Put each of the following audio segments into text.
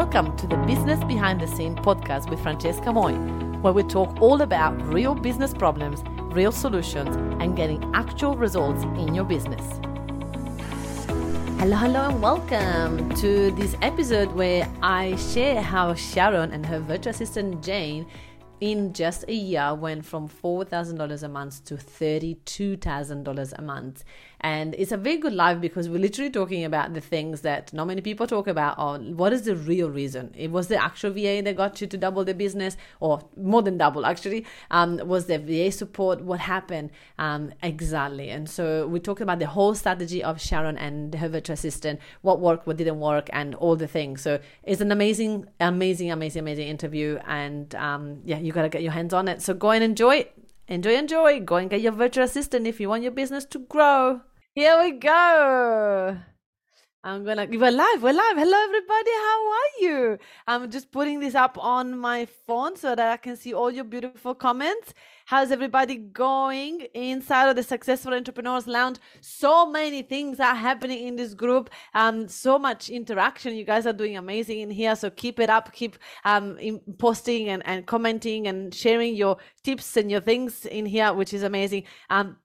Welcome to the Business Behind the Scene podcast with Francesca Moi, where we talk all about real business problems, real solutions, and getting actual results in your business. Hello, hello, and welcome to this episode where I share how Sharon and her virtual assistant Jane in just a year went from $4,000 a month to $32,000 a month. And it's a very good live because we're literally talking about the things that not many people talk about on what is the real reason. It was the actual VA that got you to double the business or more than double actually. Um, was the VA support? What happened? Um, exactly. And so we talked about the whole strategy of Sharon and her virtual assistant, what worked, what didn't work, and all the things. So it's an amazing, amazing, amazing, amazing interview. And um, yeah, you got to get your hands on it. So go and enjoy it enjoy, enjoy. Go and get your virtual assistant if you want your business to grow. Here we go. I'm gonna we're live, we're live. Hello everybody, how are you? I'm just putting this up on my phone so that I can see all your beautiful comments. How's everybody going inside of the Successful Entrepreneurs Lounge? So many things are happening in this group. Um, so much interaction. You guys are doing amazing in here. So keep it up. Keep um posting and, and commenting and sharing your tips and your things in here, which is amazing. Um,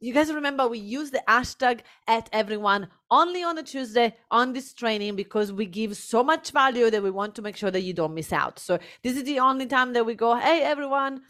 you guys remember we use the hashtag at everyone only on a Tuesday on this training because we give so much value that we want to make sure that you don't miss out. So this is the only time that we go, hey everyone,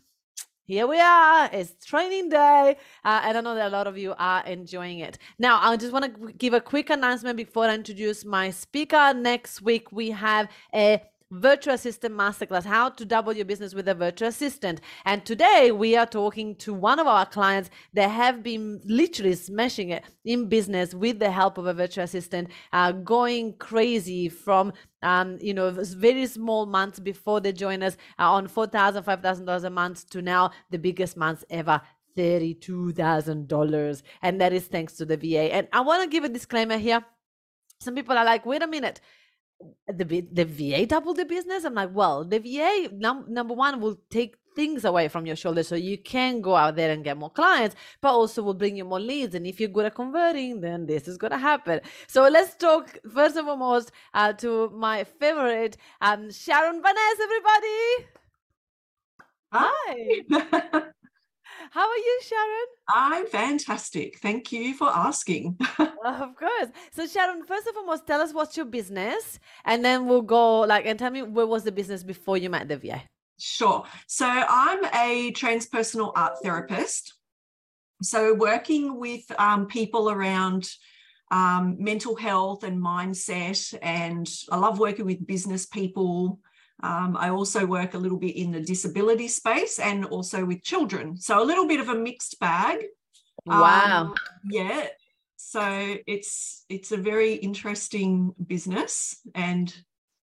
here we are. It's training day. Uh, and I know that a lot of you are enjoying it. Now, I just want to give a quick announcement before I introduce my speaker. Next week, we have a virtual assistant masterclass how to double your business with a virtual assistant and today we are talking to one of our clients that have been literally smashing it in business with the help of a virtual assistant uh, going crazy from um, you know very small months before they join us uh, on $4000 $5000 a month to now the biggest months ever $32,000. And that is thanks to the VA. And I want to give a disclaimer here. Some people are like, wait a minute, the the VA double the business. I'm like, well, the VA num- number one will take things away from your shoulders so you can go out there and get more clients, but also will bring you more leads. And if you're good at converting, then this is going to happen. So let's talk first and foremost uh, to my favorite, um, Sharon Veness, everybody. Hi. How are you, Sharon? I'm fantastic. Thank you for asking. of course. So, Sharon, first and foremost, tell us what's your business, and then we'll go like and tell me where was the business before you met the VA. Sure. So, I'm a transpersonal art therapist. So, working with um, people around um, mental health and mindset, and I love working with business people um, I also work a little bit in the disability space and also with children. So a little bit of a mixed bag. Wow. Um, yeah. So it's it's a very interesting business and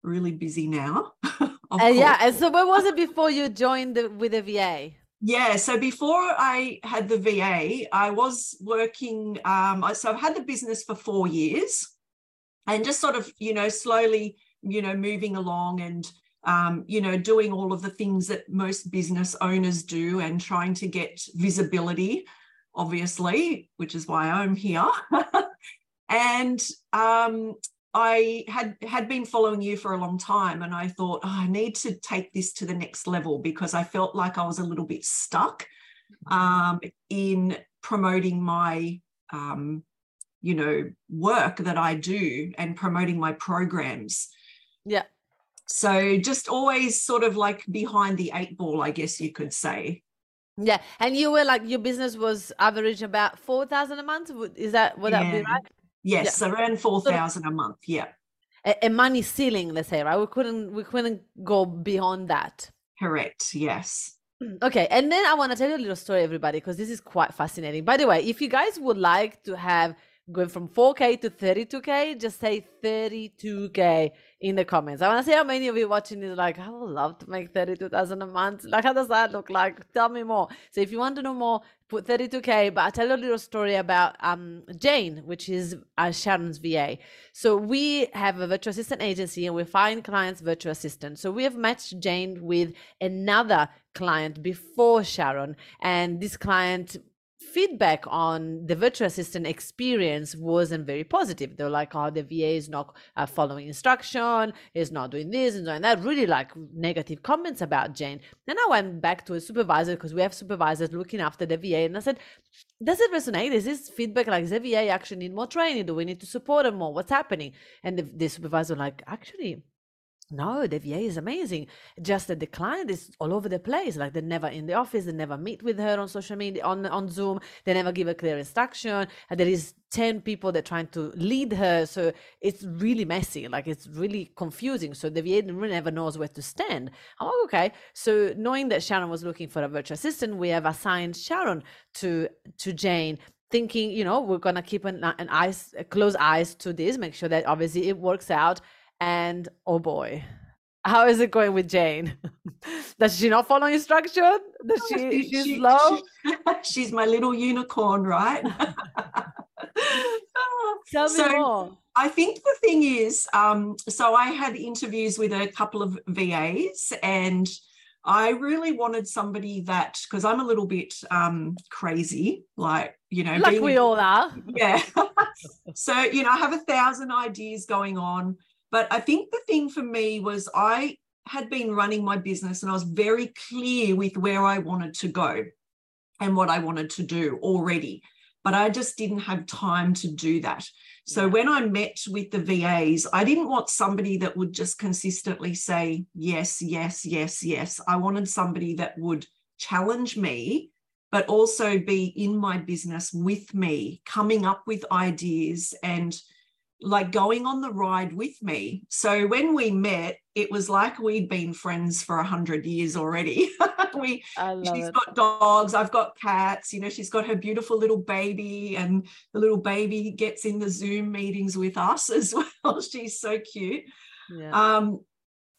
really busy now. uh, yeah. And so where was it before you joined the, with the VA? Yeah, so before I had the VA, I was working. Um, so I've had the business for four years, and just sort of, you know, slowly, you know, moving along and um, you know, doing all of the things that most business owners do and trying to get visibility, obviously, which is why I'm here. and um, I had had been following you for a long time, and I thought oh, I need to take this to the next level because I felt like I was a little bit stuck um, in promoting my um, you know work that I do and promoting my programs. Yeah so just always sort of like behind the eight ball, I guess you could say. Yeah, and you were like your business was average about four thousand a month. Is that would that yeah. be right? Yes, yeah. around four thousand a month. Yeah. A, a money ceiling, let's say, right? We couldn't we couldn't go beyond that. Correct. Yes. Mm, okay, and then I want to tell you a little story, everybody, because this is quite fascinating. By the way, if you guys would like to have going from 4K to 32K, just say 32K in the comments. I want to see how many of you watching is like, I would love to make 32,000 a month. Like, how does that look like? Tell me more. So if you want to know more, put 32K. But I'll tell you a little story about um, Jane, which is uh, Sharon's VA. So we have a virtual assistant agency and we find clients virtual assistant. So we have matched Jane with another client before Sharon. And this client feedback on the virtual assistant experience wasn't very positive. They're like, "Oh, the VA is not uh, following instruction, is not doing this and doing that." Really, like negative comments about Jane. Then I went back to a supervisor because we have supervisors looking after the VA, and I said, "Does it resonate? Is this feedback like the VA actually need more training? Do we need to support them more? What's happening?" And the, the supervisor like, "Actually." No, the VA is amazing. Just that the client is all over the place. Like they're never in the office, they never meet with her on social media, on, on Zoom, they never give a clear instruction. And there is 10 people that are trying to lead her. So it's really messy. Like it's really confusing. So the VA never knows where to stand. I'm like, okay. So knowing that Sharon was looking for a virtual assistant, we have assigned Sharon to to Jane thinking you know we're gonna keep an, an eyes close eyes to this make sure that obviously it works out and oh boy, how is it going with Jane? Does she not follow instruction? Does she? She's she, slow. She, she's my little unicorn, right? Tell me so, more. I think the thing is, um, so I had interviews with a couple of VAs, and I really wanted somebody that because I'm a little bit um, crazy, like you know, like we all are. Yeah. so you know, I have a thousand ideas going on but I think the thing for me was I had been running my business and I was very clear with where I wanted to go and what I wanted to do already. But I just didn't have time to do that. So yeah. when I met with the VAs, I didn't want somebody that would just consistently say, yes, yes, yes, yes. I wanted somebody that would challenge me, but also be in my business with me, coming up with ideas and like going on the ride with me. So when we met, it was like we'd been friends for a hundred years already. we she's it. got dogs, I've got cats, you know, she's got her beautiful little baby, and the little baby gets in the Zoom meetings with us as well. she's so cute. Yeah. Um,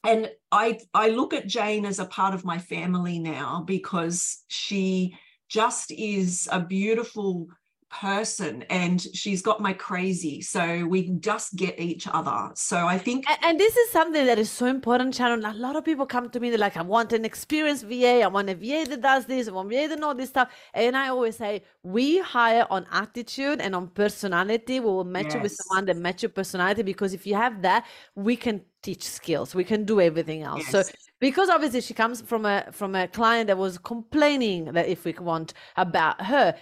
and I I look at Jane as a part of my family now because she just is a beautiful person and she's got my crazy so we just get each other. So i think and, and, this is something that is so important Sharon a lot of people come to me they're like i want an experienced va i want a va that does this i want va that know this stuff. And i always say we hire on attitude and on personality. We will match yes. you with someone that match your personality because if you have that we can teach skills. We can do everything else. Yes. so because obviously she comes from a from a client that was complaining that if we want about her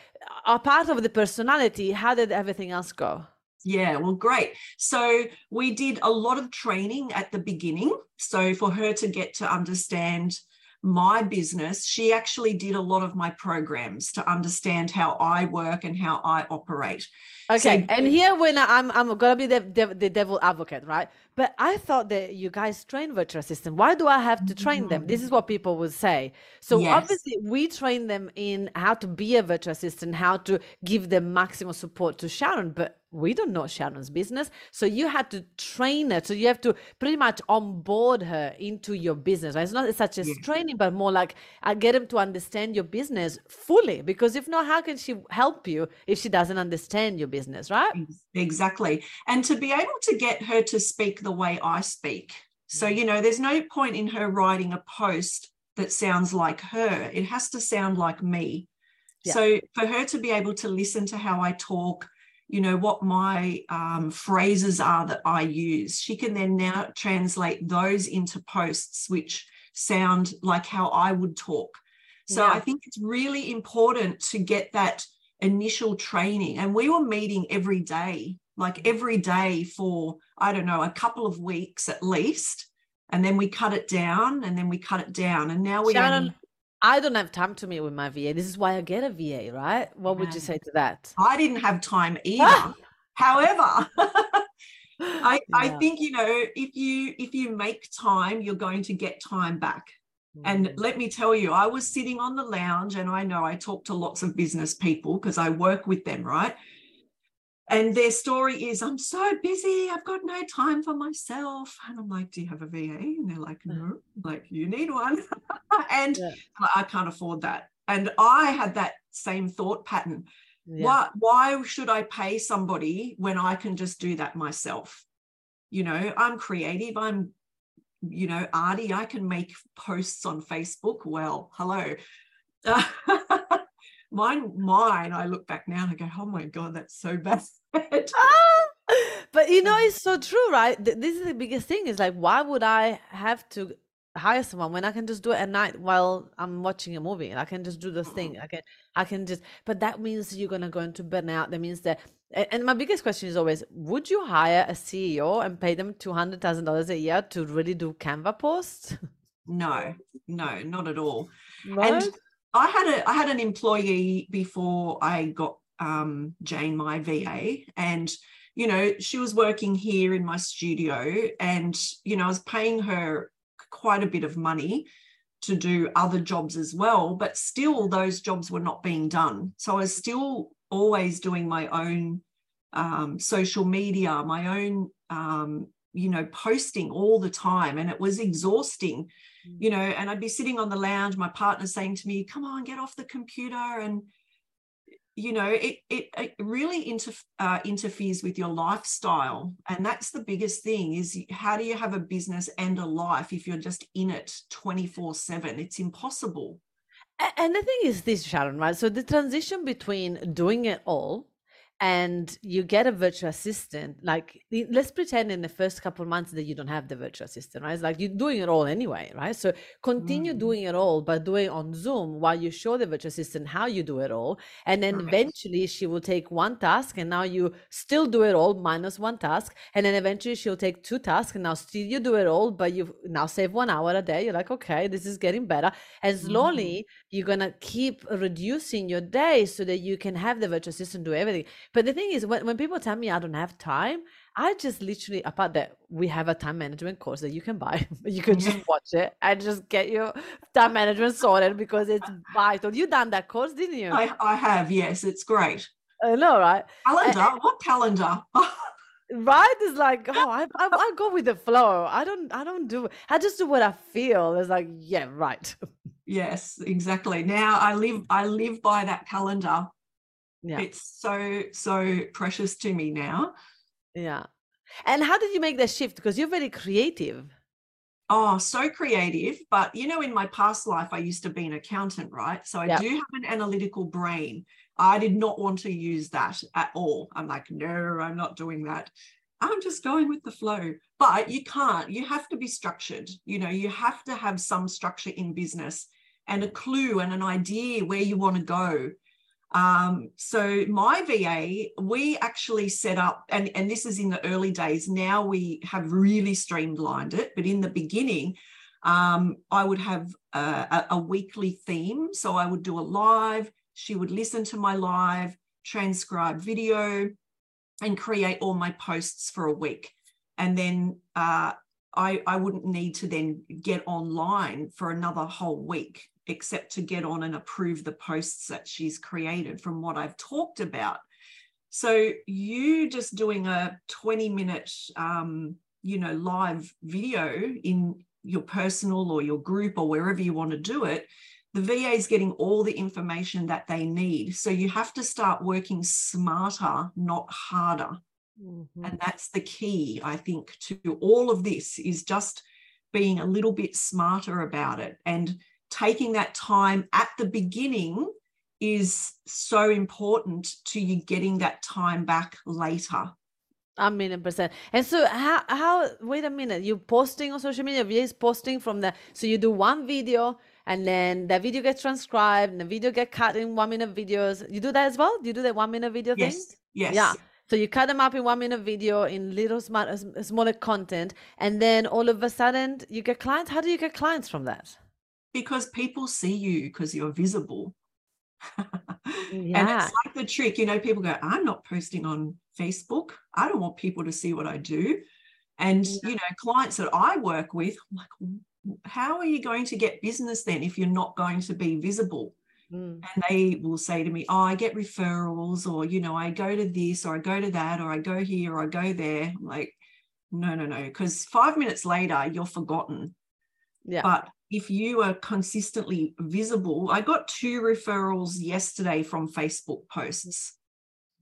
a part of the personality how did everything else go yeah, well, great. So we did a lot of training at the beginning. So for her to get to understand my business, she actually did a lot of my programs to understand how I work and how I operate. Okay, so, and here when I'm I'm gonna be the, the, the devil advocate, right? But I thought that you guys train virtual assistant. Why do I have to train them? This is what people would say. So yes. obviously we train them in how to be a virtual assistant, how to give the maximum support to Sharon, but we don't know Sharon's business. So you had to train her. So you have to pretty much onboard her into your business. Right? It's not such as yeah. training, but more like I uh, get them to understand your business fully. Because if not, how can she help you if she doesn't understand your business, right? Exactly. And to be able to get her to speak the way I speak. So, mm. you know, there's no point in her writing a post that sounds like her. It has to sound like me. Yeah. So for her to be able to listen to how I talk, you know what my um, phrases are that i use she can then now translate those into posts which sound like how i would talk so yeah. i think it's really important to get that initial training and we were meeting every day like mm. every day for i don't know a couple of weeks at least and then we cut it down and then we cut it down and now we Shannon, I don't have time to meet with my VA. This is why I get a VA, right? What would you say to that? I didn't have time either. However, I, yeah. I think you know if you if you make time, you're going to get time back. Mm. And let me tell you, I was sitting on the lounge, and I know I talk to lots of business people because I work with them, right? and their story is i'm so busy i've got no time for myself and i'm like do you have a va and they're like no like you need one and yeah. i can't afford that and i had that same thought pattern yeah. why why should i pay somebody when i can just do that myself you know i'm creative i'm you know arty i can make posts on facebook well hello mine, mine, I look back now and I go, oh my God, that's so bad. Ah! but you know, it's so true, right? This is the biggest thing is like, why would I have to hire someone when I can just do it at night while I'm watching a movie. I can just do this thing. Mm-hmm. I can I can just but that means you're gonna go into burnout. That means that and my biggest question is always would you hire a CEO and pay them two hundred thousand dollars a year to really do Canva posts? No, no, not at all. And I had a I had an employee before I got um, Jane, my VA, and you know she was working here in my studio, and you know I was paying her quite a bit of money to do other jobs as well, but still those jobs were not being done. So I was still always doing my own um, social media, my own um, you know posting all the time, and it was exhausting you know, and I'd be sitting on the lounge, my partner saying to me, come on, get off the computer. And, you know, it, it, it really inter, uh, interferes with your lifestyle. And that's the biggest thing is how do you have a business and a life if you're just in it 24 seven? It's impossible. And the thing is this, Sharon, right? So the transition between doing it all and you get a virtual assistant like let's pretend in the first couple of months that you don't have the virtual assistant right? It's like you're doing it all anyway right? So continue mm. doing it all but doing on zoom while you show the virtual assistant how you do it all and then eventually she will take one task and now you still do it all minus one task and then eventually she'll take two tasks and now still you do it all but you now save one hour a day. You're like okay this is getting better. And slowly mm. you're gonna keep reducing your day so that you can have the virtual assistant do everything but the thing is, when, when people tell me I don't have time, I just literally, apart that we have a time management course that you can buy, you can just watch it and just get your time management sorted because it's vital. You done that course, didn't you? I, I have, yes. It's great. I know, right? Calendar? Uh, what calendar? right it's like oh I, I, I go with the flow i don't i don't do i just do what i feel it's like yeah right yes exactly now i live i live by that calendar yeah. It's so, so precious to me now. Yeah. And how did you make that shift? Because you're very creative. Oh, so creative. But you know, in my past life, I used to be an accountant, right? So I yep. do have an analytical brain. I did not want to use that at all. I'm like, no, I'm not doing that. I'm just going with the flow. But you can't. You have to be structured. You know, you have to have some structure in business and a clue and an idea where you want to go. Um, so my VA, we actually set up, and, and this is in the early days. Now we have really streamlined it, but in the beginning, um, I would have a, a, weekly theme. So I would do a live, she would listen to my live, transcribe video, and create all my posts for a week. And then uh, I, I wouldn't need to then get online for another whole week except to get on and approve the posts that she's created from what I've talked about. So you just doing a 20 minute, um, you know, live video in your personal or your group or wherever you want to do it, the VA is getting all the information that they need. So you have to start working smarter, not harder. Mm-hmm. And that's the key, I think, to all of this is just being a little bit smarter about it. And taking that time at the beginning is so important to you getting that time back later. A million percent. And so how how wait a minute, you're posting on social media, is posting from the so you do one video and then the video gets transcribed and the video get cut in one minute videos. You do that as well? Do you do that one minute video yes. thing? Yes. Yeah. So you cut them up in one minute video in little smart, smaller content, and then all of a sudden you get clients. How do you get clients from that? Because people see you because you're visible. yeah. And it's like the trick, you know, people go, I'm not posting on Facebook. I don't want people to see what I do. And, yeah. you know, clients that I work with, I'm like, how are you going to get business then if you're not going to be visible? Mm. And they will say to me, Oh, I get referrals, or, you know, I go to this, or I go to that, or I go here, or I go there. I'm like, no, no, no. Because five minutes later, you're forgotten. Yeah. But if you are consistently visible, I got two referrals yesterday from Facebook posts.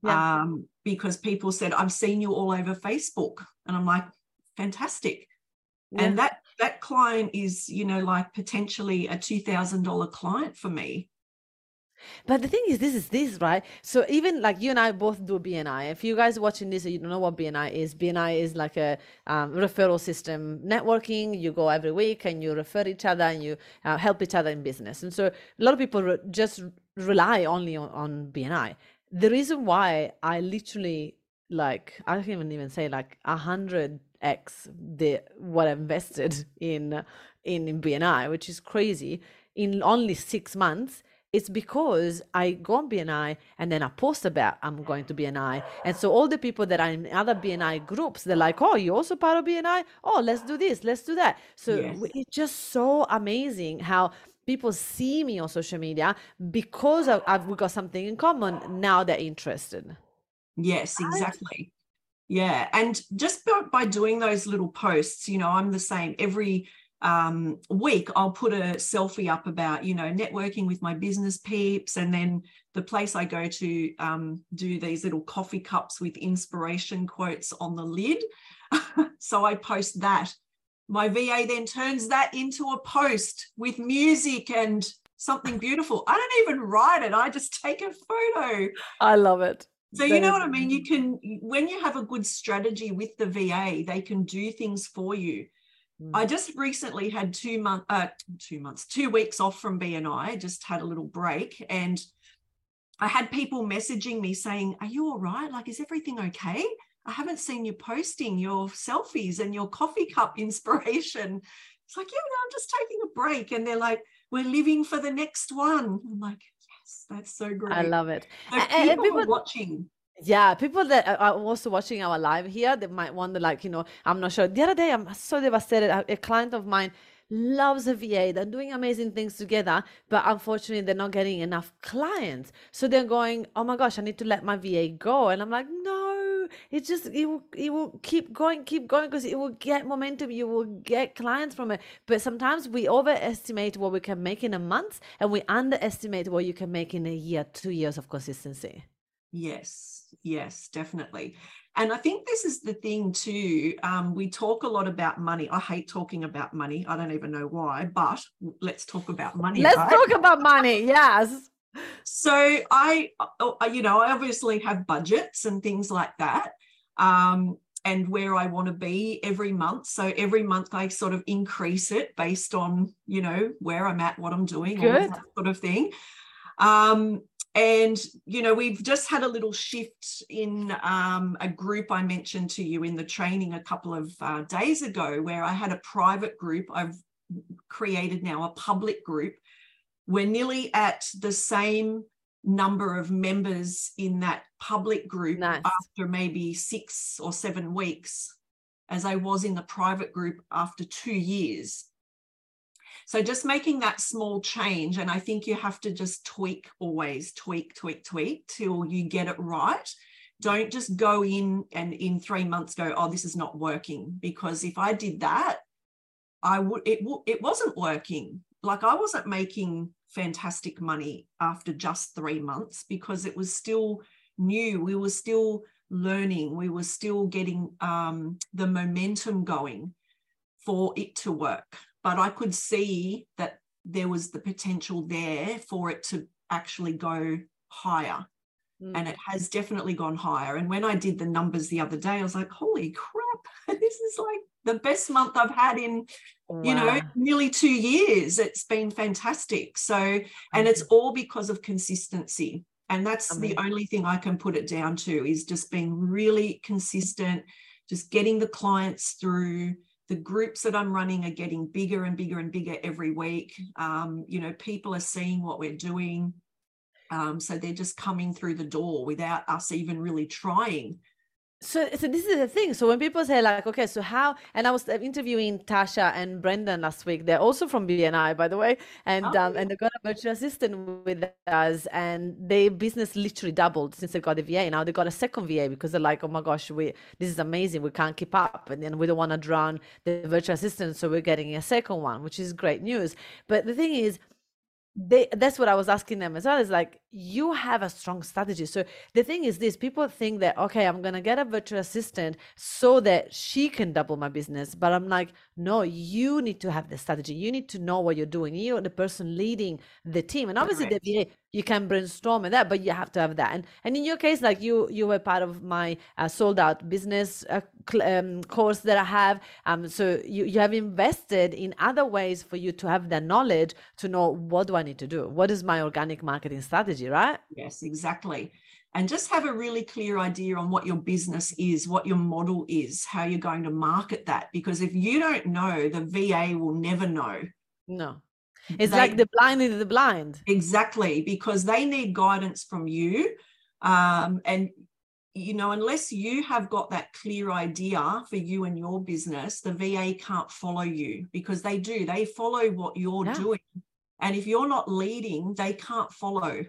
Yeah. Um, because people said, I've seen you all over Facebook. And I'm like, fantastic. Yeah. And that that client is, you know, like potentially a $2,000 client for me. But the thing is, this is this, right? So even like you and I both do BNI. If you guys are watching this, you don't know what BNI is. BNI is like a um, referral system networking. You go every week and you refer each other and you uh, help each other in business. And so a lot of people re- just rely only on, on BNI. The reason why I literally like I can't even say like a hundred x the what I invested in in in BNI, which is crazy in only six months it's because I go on BNI and then I post about I'm going to BNI. And so all the people that are in other BNI groups, they're like, oh, you're also part of BNI? Oh, let's do this, let's do that. So yes. it's just so amazing how people see me on social media because of, I've, we got something in common. Now they're interested. Yes, exactly. Yeah. And just by, by doing those little posts, you know, I'm the same every um, week, I'll put a selfie up about, you know, networking with my business peeps. And then the place I go to um, do these little coffee cups with inspiration quotes on the lid. so I post that. My VA then turns that into a post with music and something beautiful. I don't even write it, I just take a photo. I love it. So you know what I mean? You can when you have a good strategy with the VA, they can do things for you. I mm. just recently had two months, uh, two months, two weeks off from BNI. Just had a little break, and I had people messaging me saying, "Are you all right? Like, is everything okay? I haven't seen you posting your selfies and your coffee cup inspiration." It's like, yeah, no, I'm just taking a break, and they're like, "We're living for the next one." I'm like, "Yes, that's so great." I love it. So people, and people watching yeah, people that are also watching our live here, they might wonder, like, you know, I'm not sure. The other day, I'm so devastated. A client of mine loves a VA. They're doing amazing things together, but unfortunately, they're not getting enough clients. So they're going, oh my gosh, I need to let my VA go. And I'm like, no, it just, it will, it will keep going, keep going because it will get momentum. You will get clients from it. But sometimes we overestimate what we can make in a month and we underestimate what you can make in a year, two years of consistency. Yes, yes, definitely. And I think this is the thing too. Um, we talk a lot about money. I hate talking about money. I don't even know why, but let's talk about money. Let's right? talk about money. Yes. So I, uh, you know, I obviously have budgets and things like that. Um, and where I want to be every month. So every month I sort of increase it based on, you know, where I'm at, what I'm doing, Good. all that sort of thing. Um, and, you know, we've just had a little shift in um, a group I mentioned to you in the training a couple of uh, days ago, where I had a private group. I've created now a public group. We're nearly at the same number of members in that public group nice. after maybe six or seven weeks as I was in the private group after two years. So just making that small change. And I think you have to just tweak always, tweak, tweak, tweak till you get it right. Don't just go in and in three months go, oh, this is not working. Because if I did that, I would it it wasn't working. Like I wasn't making fantastic money after just three months because it was still new. We were still learning. We were still getting um, the momentum going for it to work but I could see that there was the potential there for it to actually go higher. Mm. And it has definitely gone higher. And when I did the numbers the other day, I was like, holy crap, this is like the best month I've had in, wow. you know, nearly two years. It's been fantastic. So, and it's all because of consistency. And that's the only thing I can put it down to is just being really consistent, just getting the clients through, the groups that I'm running are getting bigger and bigger and bigger every week. Um, you know, people are seeing what we're doing. Um, so they're just coming through the door without us even really trying so, so this is the thing. So when people say like, okay, so how? And I was interviewing Tasha and Brendan last week. They're also from BNI, by the way, and oh, um, and they got a virtual assistant with us, and their business literally doubled since they got the VA. Now they got a second VA because they're like, oh my gosh, we this is amazing. We can't keep up, and then we don't want to drown the virtual assistant, so we're getting a second one, which is great news. But the thing is they that's what i was asking them as well is like you have a strong strategy. So the thing is this people think that, okay, I'm going to get a virtual assistant so that she can double my business. But I'm like, no, you need to have the strategy. You need to know what you're doing. You're the person leading the team. And obviously, Correct. the VA, you can brainstorm and that, but you have to have that. And, and in your case, like you, you were part of my uh, sold out business uh, um, course that I have. Um, so you, you have invested in other ways for you to have the knowledge to know what do I need to do? What is my organic marketing strategy, right? Yes, exactly and just have a really clear idea on what your business is, what your model is, how you're going to market that. Because if you don't know, the VA will never know. No. It's they, like the blind lead the blind. Exactly, because they need guidance from you. Um, and, you know, unless you have got that clear idea for you and your business, the VA can't follow you because they do. They follow what you're yeah. doing. And if you're not leading, they can't follow.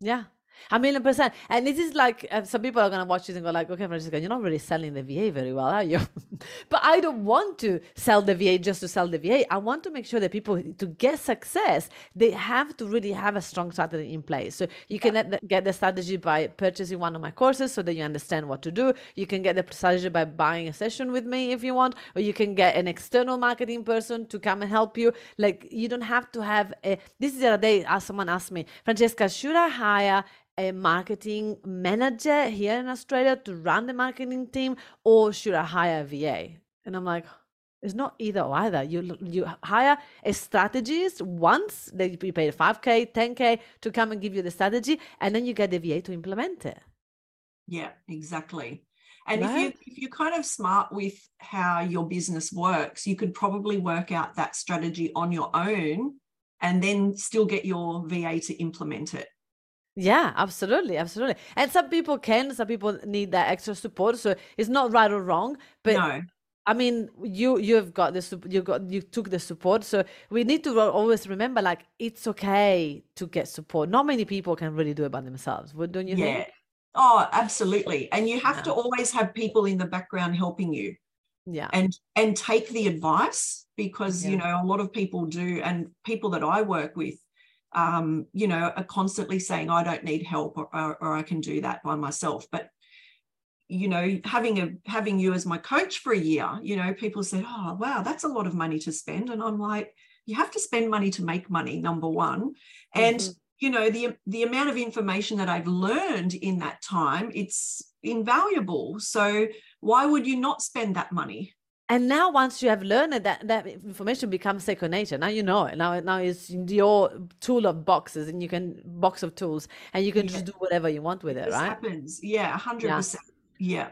Yeah. A million percent. And this is like uh, some people are gonna watch this and go like, okay, Francesca, you're not really selling the VA very well, are you? but I don't want to sell the VA just to sell the VA. I want to make sure that people to get success, they have to really have a strong strategy in place. So you can yeah. get the strategy by purchasing one of my courses so that you understand what to do. You can get the strategy by buying a session with me if you want, or you can get an external marketing person to come and help you. Like you don't have to have a. This is the other day, uh, someone asked me, Francesca, should I hire a marketing manager here in Australia to run the marketing team, or should I hire a VA? And I'm like, it's not either or either. You you hire a strategist once they you pay 5k, 10k to come and give you the strategy, and then you get the VA to implement it. Yeah, exactly. And right? if you if you're kind of smart with how your business works, you could probably work out that strategy on your own and then still get your VA to implement it. Yeah, absolutely, absolutely. And some people can, some people need that extra support. So it's not right or wrong, but no. I mean, you you've got the you got you took the support. So we need to always remember, like it's okay to get support. Not many people can really do it by themselves. What don't you think? yeah. think? Oh, absolutely. And you have yeah. to always have people in the background helping you. Yeah. And and take the advice because yeah. you know a lot of people do, and people that I work with um, you know, are constantly saying, I don't need help or, or, or I can do that by myself. But you know having a having you as my coach for a year you know people said oh wow that's a lot of money to spend and i'm like you have to spend money to make money number one and mm-hmm. you know the the amount of information that i've learned in that time it's invaluable so why would you not spend that money and now once you have learned it, that that information becomes second nature. Now you know it. Now now it's your tool of boxes and you can box of tools and you can yeah. just do whatever you want with it, it right? happens. Yeah 100% yeah. yeah.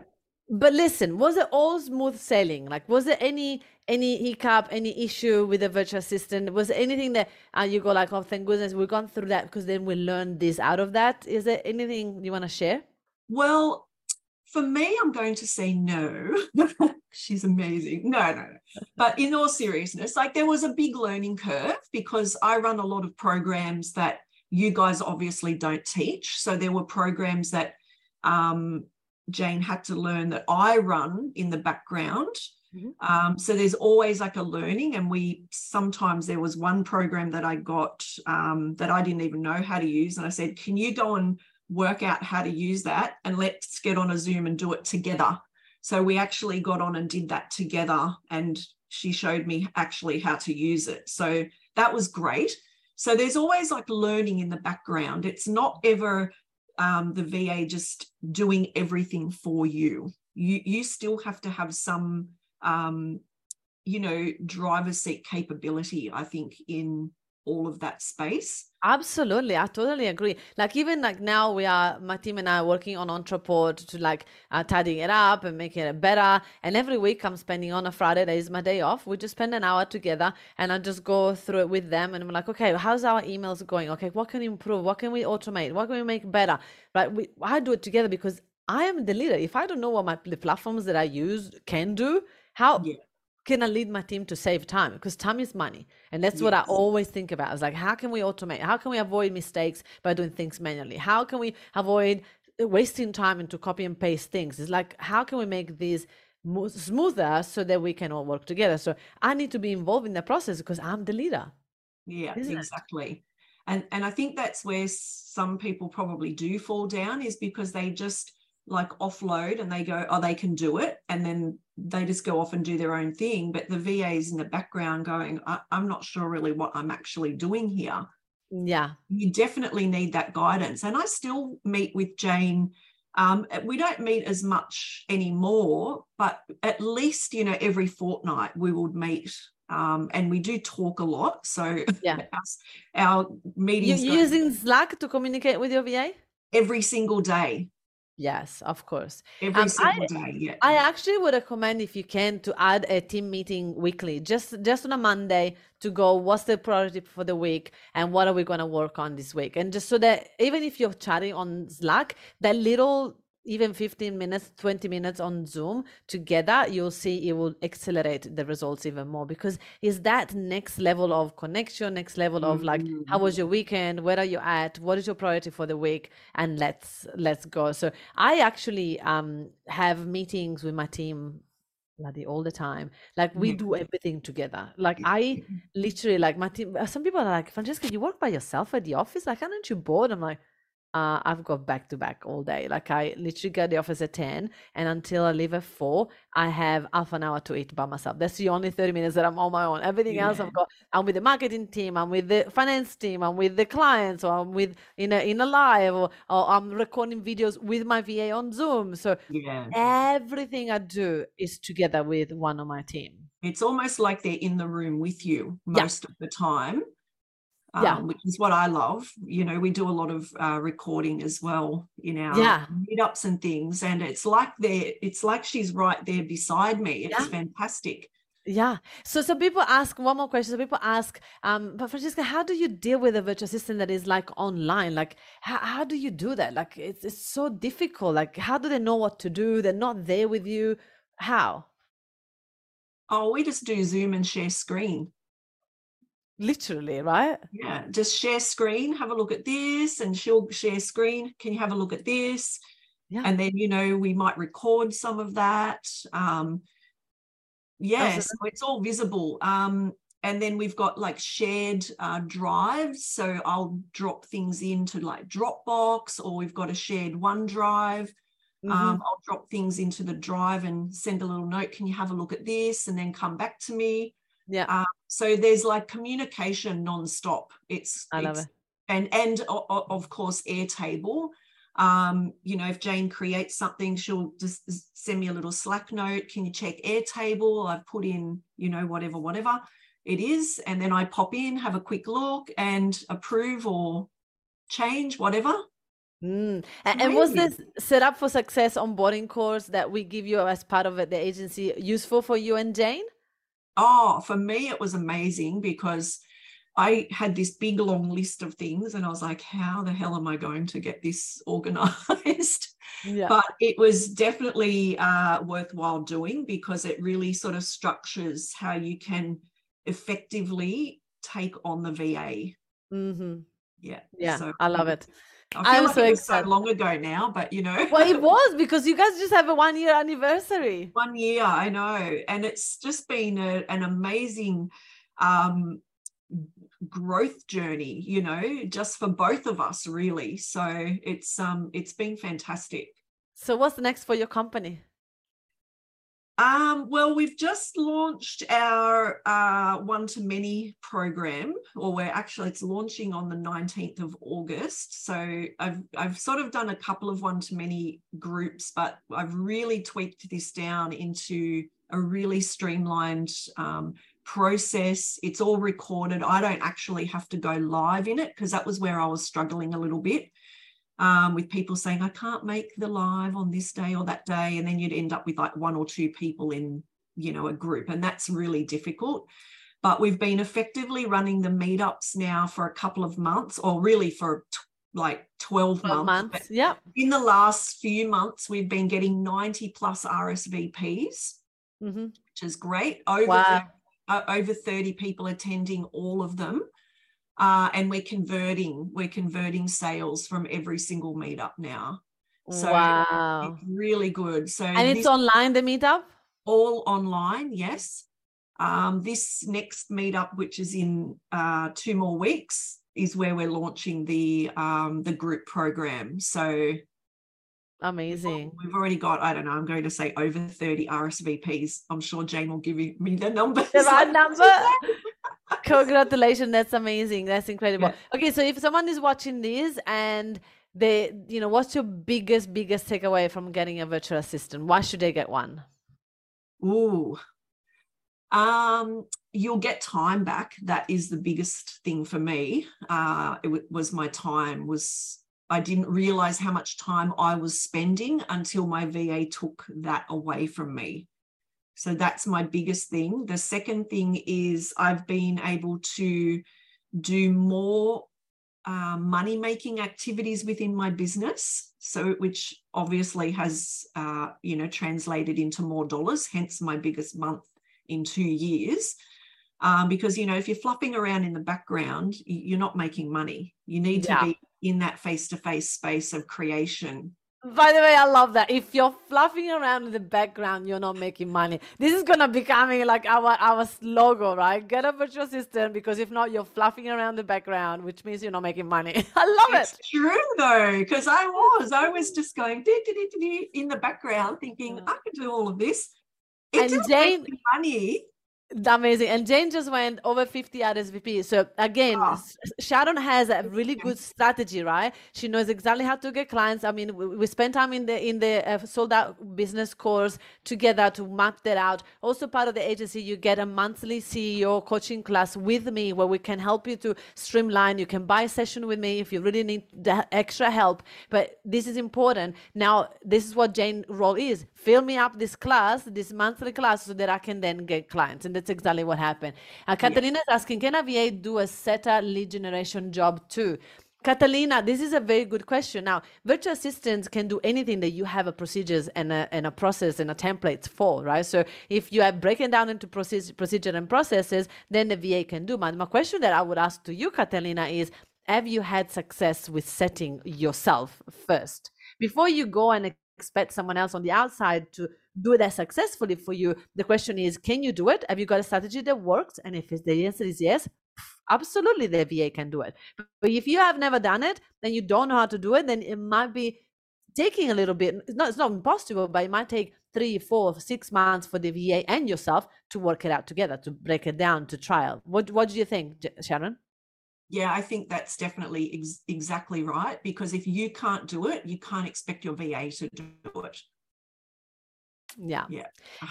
But listen was it all smooth sailing? Like was there any any hiccup any issue with the virtual assistant? Was there anything that uh, you go like oh thank goodness we've gone through that because then we learned this out of that? Is there anything you want to share? Well for me, I'm going to say no. She's amazing. No, no, no. But in all seriousness, like there was a big learning curve because I run a lot of programs that you guys obviously don't teach. So there were programs that um, Jane had to learn that I run in the background. Mm-hmm. Um, so there's always like a learning, and we sometimes there was one program that I got um, that I didn't even know how to use, and I said, "Can you go and work out how to use that and let's get on a Zoom and do it together. So we actually got on and did that together and she showed me actually how to use it. So that was great. So there's always like learning in the background. It's not ever um, the VA just doing everything for you. You you still have to have some um, you know driver's seat capability. I think in all of that space. Absolutely, I totally agree. Like even like now we are my team and I are working on Ontraport to like uh, tidying it up and making it better. And every week I'm spending on a Friday that is my day off. We just spend an hour together and I just go through it with them and I'm like, okay, how's our emails going? Okay, what can we improve? What can we automate? What can we make better? Right? We I do it together because I am the leader. If I don't know what my the platforms that I use can do, how yeah can I lead my team to save time? Because time is money. And that's yes. what I always think about. I was like, how can we automate? How can we avoid mistakes by doing things manually? How can we avoid uh, wasting time into copy and paste things? It's like, how can we make these smoother so that we can all work together? So I need to be involved in the process because I'm the leader. Yeah, exactly. It? and and i think that's where some people probably do fall down is because they just like offload and they go oh they can do it and then they just go off and do their own thing but the VA is in the background going i'm not sure really what i'm actually doing here yeah you definitely need that guidance and i still meet with jane um, we don't meet as much anymore but at least you know every fortnight we would meet um, and we do talk a lot. So yeah, our, our meetings. You're using Slack to communicate with your VA every single day. Yes, of course. Every um, single I, day. Yeah. I actually would recommend if you can to add a team meeting weekly, just just on a Monday to go. What's the priority for the week, and what are we going to work on this week? And just so that even if you're chatting on Slack, that little even 15 minutes 20 minutes on zoom together you'll see it will accelerate the results even more because it's that next level of connection next level of like mm-hmm. how was your weekend? Where are you at? What is your priority for the week? And let's let's go. So i actually um have meetings with my team bloody all the time. Like we do everything together. Like i literally like my team some people are like francesca you work by yourself at the office? Like aren't you bored? I'm like uh, I've got back to back all day. Like I literally get the office at 10 and until I leave at 4, I have half an hour to eat by myself. That's the only 30 minutes that I'm on my own. Everything yeah. else I've got, I'm with the marketing team, I'm with the finance team, I'm with the clients, or I'm with in a in a live, or, or I'm recording videos with my VA on Zoom. So yeah. everything I do is together with one of my team. It's almost like they're in the room with you most yeah. of the time um, yeah. which is what I love. You know, we do a lot of uh, recording as well in our yeah. meetups and things, and it's like they it's like she's right there beside me. It's yeah. fantastic. Yeah. So so people ask one more question. So people ask, um, but Francesca, how do you deal with a virtual assistant that is like online? Like how, how do you do that? Like it's it's so difficult. Like how do they know what to do? They're not there with you. How? Oh, we just do Zoom and share screen literally right yeah just share screen have a look at this and she'll share screen can you have a look at this yeah. and then you know we might record some of that um yes yeah, so it's all visible um and then we've got like shared uh, drives so i'll drop things into like dropbox or we've got a shared onedrive mm-hmm. um, i'll drop things into the drive and send a little note can you have a look at this and then come back to me yeah. Uh, so there's like communication nonstop. It's I love it's, it. And and of course Airtable. Um, you know, if Jane creates something, she'll just send me a little Slack note. Can you check Airtable? I've put in, you know, whatever, whatever it is, and then I pop in, have a quick look, and approve or change whatever. Mm. And, and, was this set up for success onboarding course that we give you as part of the agency useful for you and Jane? Oh, for me, it was amazing because I had this big long list of things and I was like, how the hell am I going to get this organized? Yeah. But it was definitely uh, worthwhile doing because it really sort of structures how you can effectively take on the VA. Mm-hmm. Yeah. Yeah. So, I love it. I feel like so it was so long ago now, but you know. well, it was because you guys just have a one year anniversary. One year, I know. And it's just been a, an amazing um, growth journey, you know, just for both of us, really. So it's um it's been fantastic. So what's next for your company? Um, well, we've just launched our uh, one to many program, or we're actually it's launching on the 19th of August. So I've I've sort of done a couple of one to many groups, but I've really tweaked this down into a really streamlined um, process. It's all recorded. I don't actually have to go live in it because that was where I was struggling a little bit um, with people saying, I can't make the live on this day or that day. And then you'd end up with like one or two people in, you know, a group. And that's really difficult. But we've been effectively running the meetups now for a couple of months, or really for t- like 12, 12 months. months. Yeah. In the last few months, we've been getting 90 plus RSVPs, mm-hmm. which is great. Over, wow. uh, over 30 people attending all of them uh, and we're converting we're converting sales from every single meetup now so wow it's really good so and it's online the meetup all online yes um, this next meetup which is in uh, two more weeks is where we're launching the um, the group program. So amazing. We've already got, I don't know, I'm going to say over 30 RSVPs. I'm sure Jane will give me the number. The right number. Congratulations. That's amazing. That's incredible. Yeah. Okay, so if someone is watching this and they, you know, what's your biggest, biggest takeaway from getting a virtual assistant? Why should they get one? Ooh. Um, you'll get time back. That is the biggest thing for me. Uh, it w- was my time was I didn't realize how much time I was spending until my VA took that away from me. So that's my biggest thing. The second thing is I've been able to do more uh, money making activities within my business. So, which obviously has, uh, you know, translated into more dollars, hence my biggest month in two years. Um, because, you know, if you're flopping around in the background, you're not making money. You need to yeah. be in that face to face space of creation by the way, I love that. If you're fluffing around in the background, you're not making money. This is gonna becoming like our our logo, right? Get a virtual assistant because if not, you're fluffing around the background, which means you're not making money. I love it's it. It's true though, because I was, I was just going in the background, thinking I could do all of this. It and Jane, money Amazing. And Jane just went over 50 RSVP. So again, oh. Sharon has a really good strategy, right? She knows exactly how to get clients. I mean, we, we spent time in the in the uh, sold out business course together to map that out. Also part of the agency, you get a monthly CEO coaching class with me where we can help you to streamline. You can buy a session with me if you really need the extra help. But this is important. Now, this is what Jane role is. Fill me up this class, this monthly class so that I can then get clients. And that's exactly what happened. Uh, Catalina is asking, can a VA do a setter lead generation job too? Catalina, this is a very good question. Now, virtual assistants can do anything that you have a procedures and a, and a process and a template for, right? So if you are breaking down into procedure, procedure and processes, then the VA can do. But my question that I would ask to you, Catalina, is have you had success with setting yourself first? Before you go and expect someone else on the outside to do that successfully for you. The question is, can you do it? Have you got a strategy that works? And if the answer is yes, absolutely the VA can do it. But if you have never done it, then you don't know how to do it, then it might be taking a little bit. It's not, it's not impossible, but it might take three, four, six months for the VA and yourself to work it out together, to break it down, to trial. What What do you think, Sharon? Yeah, I think that's definitely ex- exactly right. Because if you can't do it, you can't expect your VA to do it yeah yeah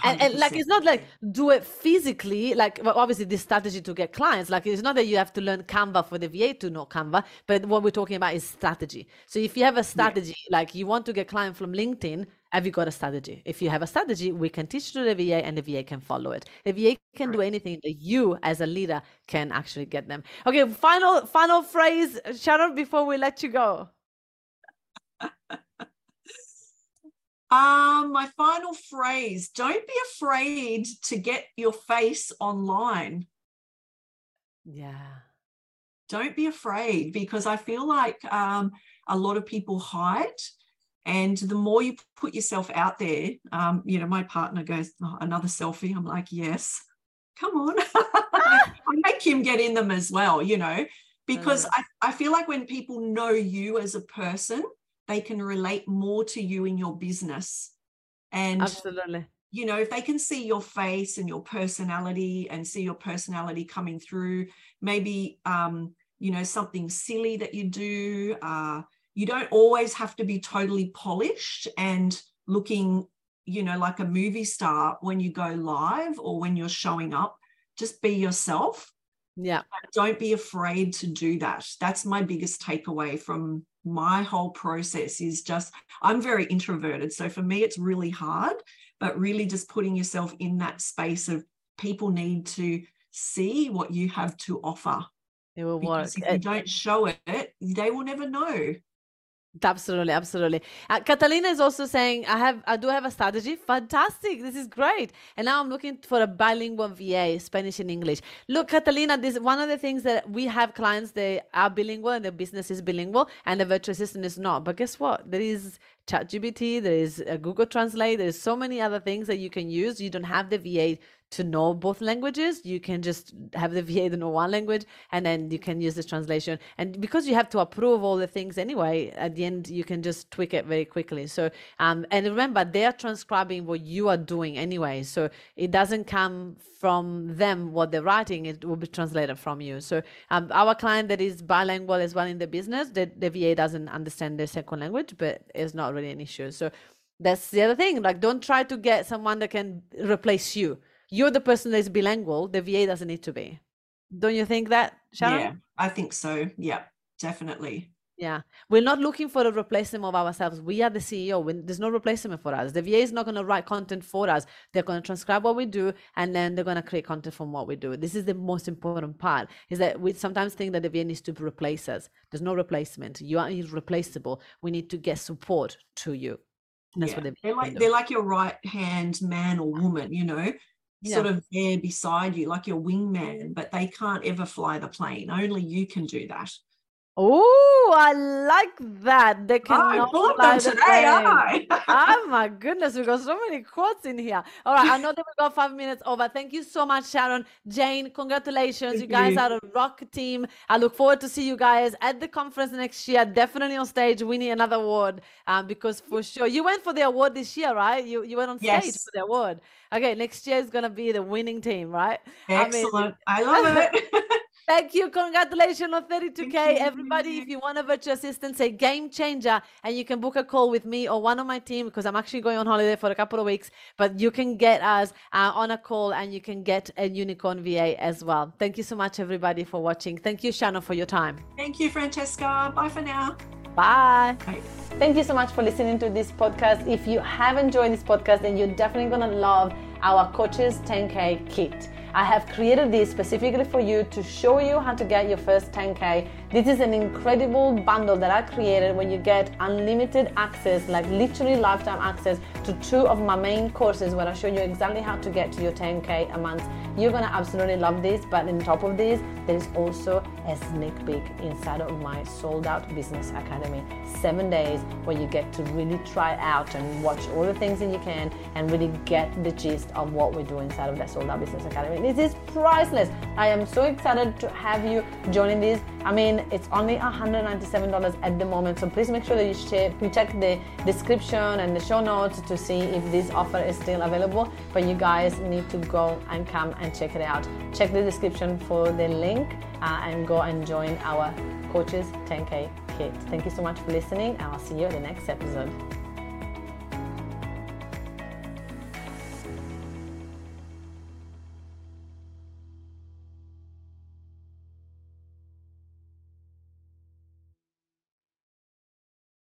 and, and, like it's not like do it physically like well, obviously this strategy to get clients like it's not that you have to learn canva for the va to know canva but what we're talking about is strategy so if you have a strategy yeah. like you want to get client from linkedin have you got a strategy if you have a strategy we can teach to the va and the va can follow it the va can right. do anything that you as a leader can actually get them okay final final phrase sharon before we let you go Um, my final phrase don't be afraid to get your face online. Yeah. Don't be afraid because I feel like um, a lot of people hide. And the more you put yourself out there, um, you know, my partner goes, oh, another selfie. I'm like, yes, come on. I make him get in them as well, you know, because I, I feel like when people know you as a person, they can relate more to you in your business. And absolutely. You know, if they can see your face and your personality and see your personality coming through, maybe um, you know, something silly that you do. Uh, you don't always have to be totally polished and looking, you know, like a movie star when you go live or when you're showing up. Just be yourself. Yeah. Don't be afraid to do that. That's my biggest takeaway from my whole process is just i'm very introverted so for me it's really hard but really just putting yourself in that space of people need to see what you have to offer it will because work if you don't show it they will never know Absolutely, absolutely. Uh, Catalina is also saying, "I have, I do have a strategy. Fantastic! This is great." And now I'm looking for a bilingual VA, Spanish and English. Look, Catalina, this one of the things that we have clients they are bilingual and their business is bilingual, and the virtual assistant is not. But guess what? There is ChatGPT, there is Google Translate, there's so many other things that you can use. You don't have the VA to know both languages. You can just have the VA to know one language and then you can use the translation. And because you have to approve all the things anyway, at the end you can just tweak it very quickly. So um and remember they're transcribing what you are doing anyway. So it doesn't come from them what they're writing, it will be translated from you. So um, our client that is bilingual as well in the business, the, the VA doesn't understand their second language, but it's not really an issue. So that's the other thing. Like don't try to get someone that can replace you you're the person that's bilingual the va doesn't need to be. Don't you think that Sharon? yeah i think so. Yeah definitely. Yeah. We're not looking for a replacement of ourselves. We are the ceo when there's no replacement for us. The va is not going to write content for us. They're going to transcribe what we do and then they're going to create content from what we do. This is the most important part is that we sometimes think that the va needs to replace us. There's no replacement. You are irreplaceable. We need to get support to you. That's yeah. what they're like they're like your right hand man or woman you know yeah. sort of there beside you, like your wingman, but they can't ever fly the plane. Only you can do that. Oh, I like that. They can oh, fly the today, oh my goodness, we got so many quotes in here. All right, I know that we got five minutes over. Thank you so much, Sharon. Jane, congratulations. Thank you guys you. are a rock team. I look forward to see you guys at the conference next year. Definitely on stage, winning another award. Um, because for sure you went for the award this year, right? You you went on stage yes. for the award. Okay, next year is gonna be the winning team, right? Excellent. I, mean, I love it. Thank you. Congratulations on 32K. Everybody, if you want a virtual assistant, say game changer, and you can book a call with me or one of my team because I'm actually going on holiday for a couple of weeks. But you can get us uh, on a call and you can get a unicorn VA as well. Thank you so much, everybody, for watching. Thank you, Shannon, for your time. Thank you, Francesca. Bye for now. Bye. Bye. Thank you so much for listening to this podcast. If you have enjoyed this podcast, then you're definitely going to love our Coaches 10K kit. I have created this specifically for you to show you how to get your first 10K. This is an incredible bundle that I created when you get unlimited access, like literally lifetime access to two of my main courses where I show you exactly how to get to your 10K a month. You're gonna absolutely love this, but on top of this, there is also a sneak peek inside of my sold out business academy. Seven days where you get to really try out and watch all the things that you can and really get the gist of what we do inside of that sold out business academy. This is priceless. I am so excited to have you joining this. I mean, it's only $197 at the moment, so please make sure that you, share, you check the description and the show notes to see if this offer is still available. But you guys need to go and come and check it out. Check the description for the link uh, and go and join our Coaches 10K kit. Thank you so much for listening, and I'll see you in the next episode.